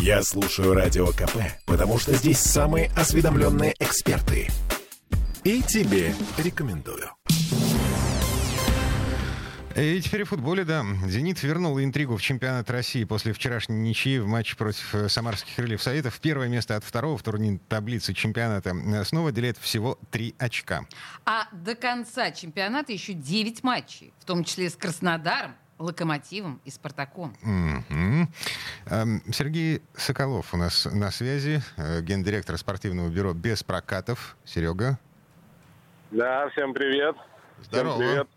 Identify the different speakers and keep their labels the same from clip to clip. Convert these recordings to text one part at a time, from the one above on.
Speaker 1: Я слушаю Радио КП, потому что здесь самые осведомленные эксперты. И тебе рекомендую.
Speaker 2: И теперь в футболе, да. «Зенит» вернул интригу в чемпионат России после вчерашней ничьи в матче против э, самарских крыльев Советов. Первое место от второго в турнирной таблице чемпионата снова делит всего три очка.
Speaker 3: А до конца чемпионата еще 9 матчей, в том числе с Краснодаром, Локомотивом и Спартаком.
Speaker 2: Mm-hmm. Сергей Соколов у нас на связи, э, гендиректор спортивного бюро «Без прокатов». Серега.
Speaker 4: Да, всем привет.
Speaker 2: Здорово. Всем привет.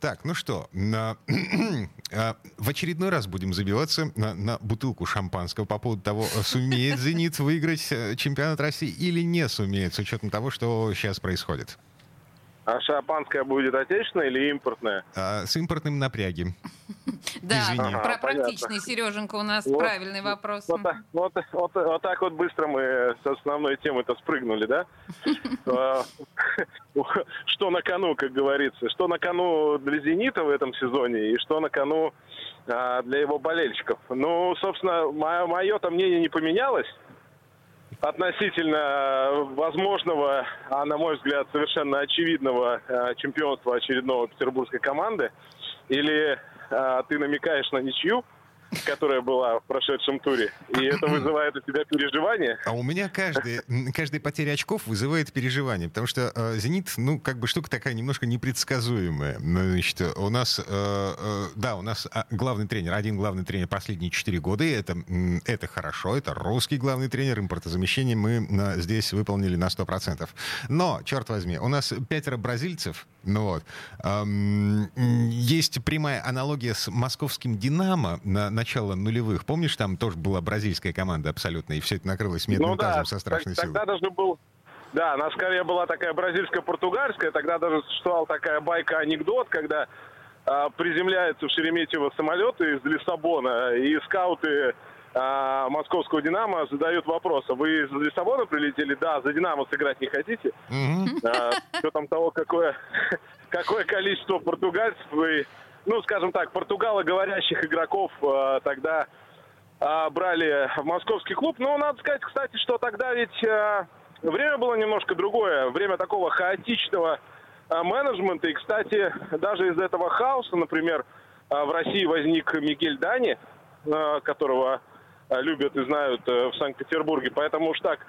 Speaker 2: Так, ну что, на, а, в очередной раз будем забиваться на, на бутылку шампанского по поводу того, сумеет «Зенит» выиграть э, чемпионат России или не сумеет, с учетом того, что сейчас происходит.
Speaker 4: А шампанское будет отечественное или импортное?
Speaker 2: А, с импортным напряги.
Speaker 3: Да. Ага, про практичный, Сереженька, у нас вот, правильный вопрос.
Speaker 4: Вот, вот, вот, вот так вот быстро мы с основной темы-то спрыгнули, да? А, что на кону, как говорится? Что на кону для «Зенита» в этом сезоне и что на кону а, для его болельщиков? Ну, собственно, мое-то мнение не поменялось относительно возможного, а на мой взгляд совершенно очевидного а, чемпионства очередного петербургской команды? Или а, ты намекаешь на ничью? Которая была в прошедшем туре. И это вызывает у тебя переживания.
Speaker 2: А у меня каждый, каждая потеря очков вызывает переживания, потому что э, «Зенит», ну, как бы штука такая немножко непредсказуемая. Ну, значит, у нас, э, э, да, у нас а, главный тренер, один главный тренер последние четыре года, и это, это хорошо, это русский главный тренер, импортозамещение мы э, здесь выполнили на 100%. Но, черт возьми, у нас пятеро бразильцев, ну вот, есть прямая аналогия с московским «Динамо» на начала нулевых. Помнишь, там тоже была бразильская команда абсолютно, и все это накрылось медным ну, да, тазом со страшной
Speaker 4: так,
Speaker 2: силой.
Speaker 4: Тогда даже был да, на скорее была такая бразильско-португальская. Тогда даже существовала такая байка-анекдот, когда а, приземляется в Шереметьево самолет из Лиссабона, и скауты а, московского «Динамо» задают вопрос, а вы из Лиссабона прилетели? Да, за «Динамо» сыграть не хотите? Mm-hmm. А, что там того, какое, какое количество португальцев вы ну, скажем так, португалоговорящих игроков э, тогда э, брали в московский клуб. Но надо сказать, кстати, что тогда ведь э, время было немножко другое. Время такого хаотичного э, менеджмента. И, кстати, даже из этого хаоса, например, э, в России возник Мигель Дани, э, которого э, любят и знают э, в Санкт-Петербурге. Поэтому уж так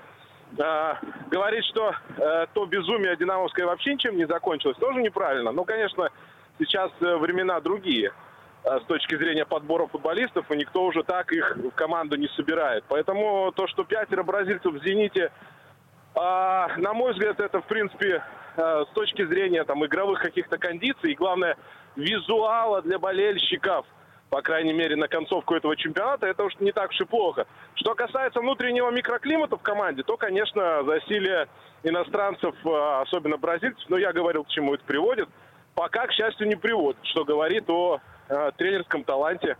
Speaker 4: э, говорить, что э, то безумие динамовское вообще ничем не закончилось, тоже неправильно. Но, конечно, сейчас э, времена другие э, с точки зрения подбора футболистов, и никто уже так их в команду не собирает. Поэтому то, что пятеро бразильцев в «Зените», на мой взгляд, это, в принципе, э, с точки зрения там, игровых каких-то кондиций, и, главное, визуала для болельщиков, по крайней мере, на концовку этого чемпионата, это уж не так уж и плохо. Что касается внутреннего микроклимата в команде, то, конечно, засилие иностранцев, особенно бразильцев, но я говорил, к чему это приводит – пока, к счастью, не приводит, что говорит о э, тренерском таланте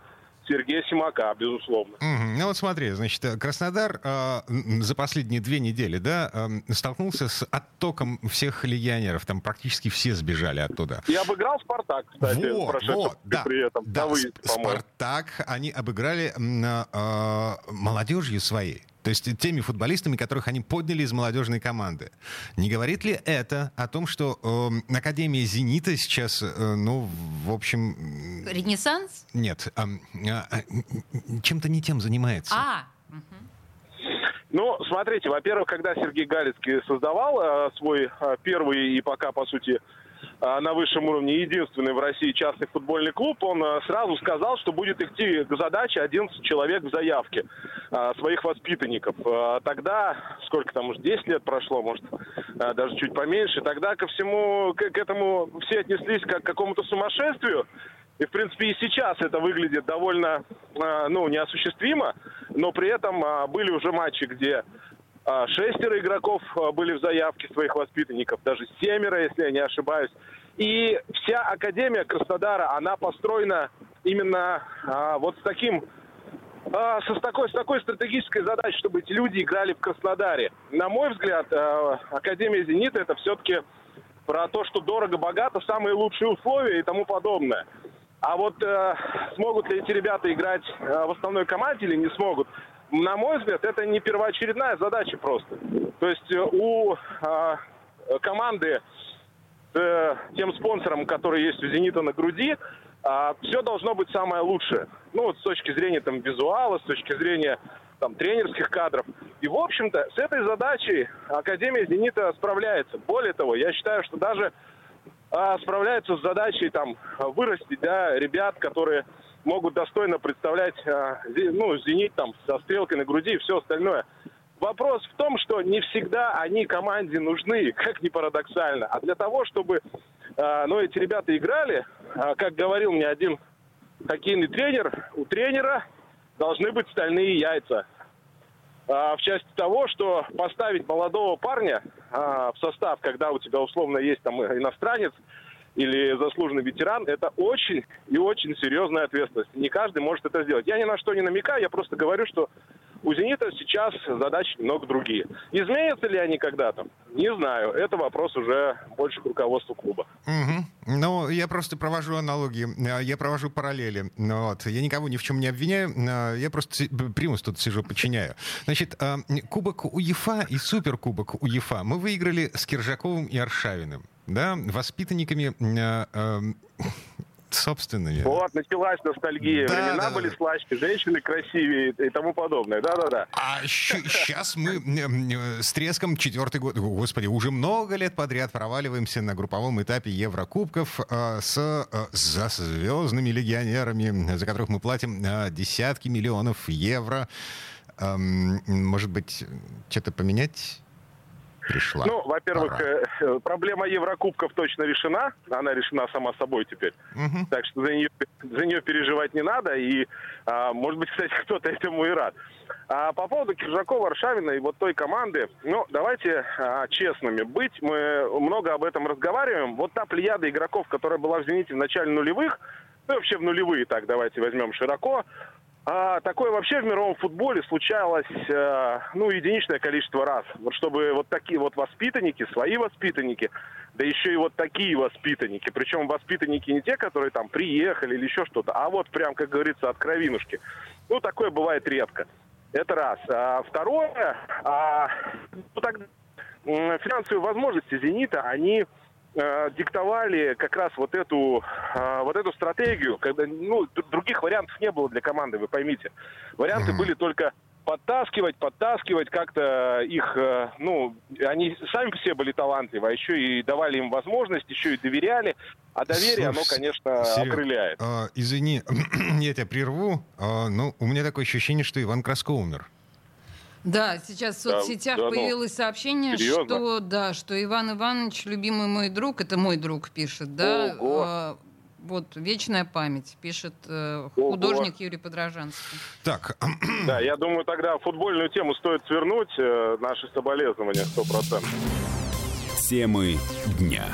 Speaker 4: Сергея Симака, безусловно.
Speaker 2: Mm-hmm. Ну вот смотри, значит, Краснодар э, за последние две недели, да, э, столкнулся с оттоком всех легионеров, там практически все сбежали оттуда.
Speaker 4: И обыграл Спартак, кстати,
Speaker 2: вот, вот, да, при этом. Да, выезд, Спартак они обыграли э, э, молодежью своей. То есть теми футболистами, которых они подняли из молодежной команды. Не говорит ли это о том, что э, Академия «Зенита» сейчас, э, ну, в общем...
Speaker 3: Ренессанс?
Speaker 2: Нет, э, э, чем-то не тем занимается.
Speaker 3: А,
Speaker 4: Ну, смотрите, во-первых, когда Сергей Галицкий создавал э, свой э, первый и пока, по сути, на высшем уровне единственный в России частный футбольный клуб, он а, сразу сказал, что будет идти к задаче 11 человек в заявке а, своих воспитанников. Тогда, сколько там, уже 10 лет прошло, может, даже чуть поменьше, тогда ко всему, к, этому все отнеслись как к какому-то сумасшествию. И, в принципе, и сейчас это выглядит довольно, ну, неосуществимо, но при этом были уже матчи, где а, шестеро игроков а, были в заявке своих воспитанников, даже семеро, если я не ошибаюсь. И вся Академия Краснодара, она построена именно а, вот с таким а, с, такой, с такой стратегической задачей, чтобы эти люди играли в Краснодаре. На мой взгляд, а, Академия «Зенита» это все-таки про то, что дорого-богато, самые лучшие условия и тому подобное. А вот э, смогут ли эти ребята играть э, в основной команде или не смогут, на мой взгляд, это не первоочередная задача просто. То есть э, у э, команды э, тем спонсором, который есть у «Зенита» на груди, э, все должно быть самое лучшее. Ну, вот с точки зрения там, визуала, с точки зрения там, тренерских кадров. И, в общем-то, с этой задачей Академия «Зенита» справляется. Более того, я считаю, что даже э, справляется с задачей там, вырастить да, ребят, которые могут достойно представлять э, ну, «Зенит» там, со стрелкой на груди и все остальное. Вопрос в том, что не всегда они команде нужны, как ни парадоксально. А для того, чтобы э, ну, эти ребята играли, э, как говорил мне один хоккейный тренер, у тренера должны быть стальные яйца. А, в части того, что поставить молодого парня а, в состав, когда у тебя условно есть там иностранец или заслуженный ветеран, это очень и очень серьезная ответственность. Не каждый может это сделать. Я ни на что не намекаю, я просто говорю, что у «Зенита» сейчас задачи немного другие. Изменятся ли они когда-то? Не знаю. Это вопрос уже больше к руководству клуба.
Speaker 2: Угу. Ну, я просто провожу аналогии, э, я провожу параллели. Ну вот. Я никого ни в чем не обвиняю, э, я просто примус тут сижу, подчиняю. Значит, э, Кубок УЕФА и Суперкубок УЕФА мы выиграли с Киржаковым и Аршавиным. Да, воспитанниками собственными.
Speaker 4: Вот, началась ностальгия. Да, Времена да, были да. слаще, женщины красивее и тому подобное. Да-да-да.
Speaker 2: А сейчас мы с треском четвертый год, господи, уже много лет подряд проваливаемся на групповом этапе Еврокубков э, с э, за звездными легионерами, за которых мы платим э, десятки миллионов евро. Эм, может быть, что-то поменять? Пришла?
Speaker 4: Ну, во-первых, э, э, проблема Еврокубков точно решена. Она решена сама собой теперь. Угу. Так что за нее, за нее переживать не надо. И, а, может быть, кстати, кто-то этому и рад. А по поводу Киржакова, Аршавина и вот той команды, ну, давайте а, честными быть. Мы много об этом разговариваем. Вот та плеяда игроков, которая была в «Зените» в начале нулевых, ну, вообще в нулевые, так давайте возьмем широко, а, такое вообще в мировом футболе случалось, э, ну, единичное количество раз. Вот чтобы вот такие вот воспитанники, свои воспитанники, да еще и вот такие воспитанники, причем воспитанники не те, которые там приехали или еще что-то, а вот прям, как говорится, от кровинушки. Ну, такое бывает редко. Это раз. А второе, а, ну, так, финансовые возможности «Зенита», они диктовали как раз вот эту, э, вот эту стратегию, когда ну, других вариантов не было для команды, вы поймите. Варианты mm-hmm. были только подтаскивать, подтаскивать как-то их, э, ну, они сами все были талантливы, а еще и давали им возможность, еще и доверяли, а доверие, Слушай, оно, конечно, Серег, окрыляет.
Speaker 2: А, извини, я тебя прерву, а, но у меня такое ощущение, что Иван Краско умер.
Speaker 3: Да, сейчас в соцсетях да, да, ну, появилось сообщение, серьезно? что да, что Иван Иванович, любимый мой друг, это мой друг пишет, да. Ого. Э, вот вечная память, пишет э, художник Ого. Юрий Подражанский.
Speaker 2: Так.
Speaker 4: Да, я думаю, тогда футбольную тему стоит свернуть. Э, наши соболезнования сто процентов.
Speaker 1: Темы дня.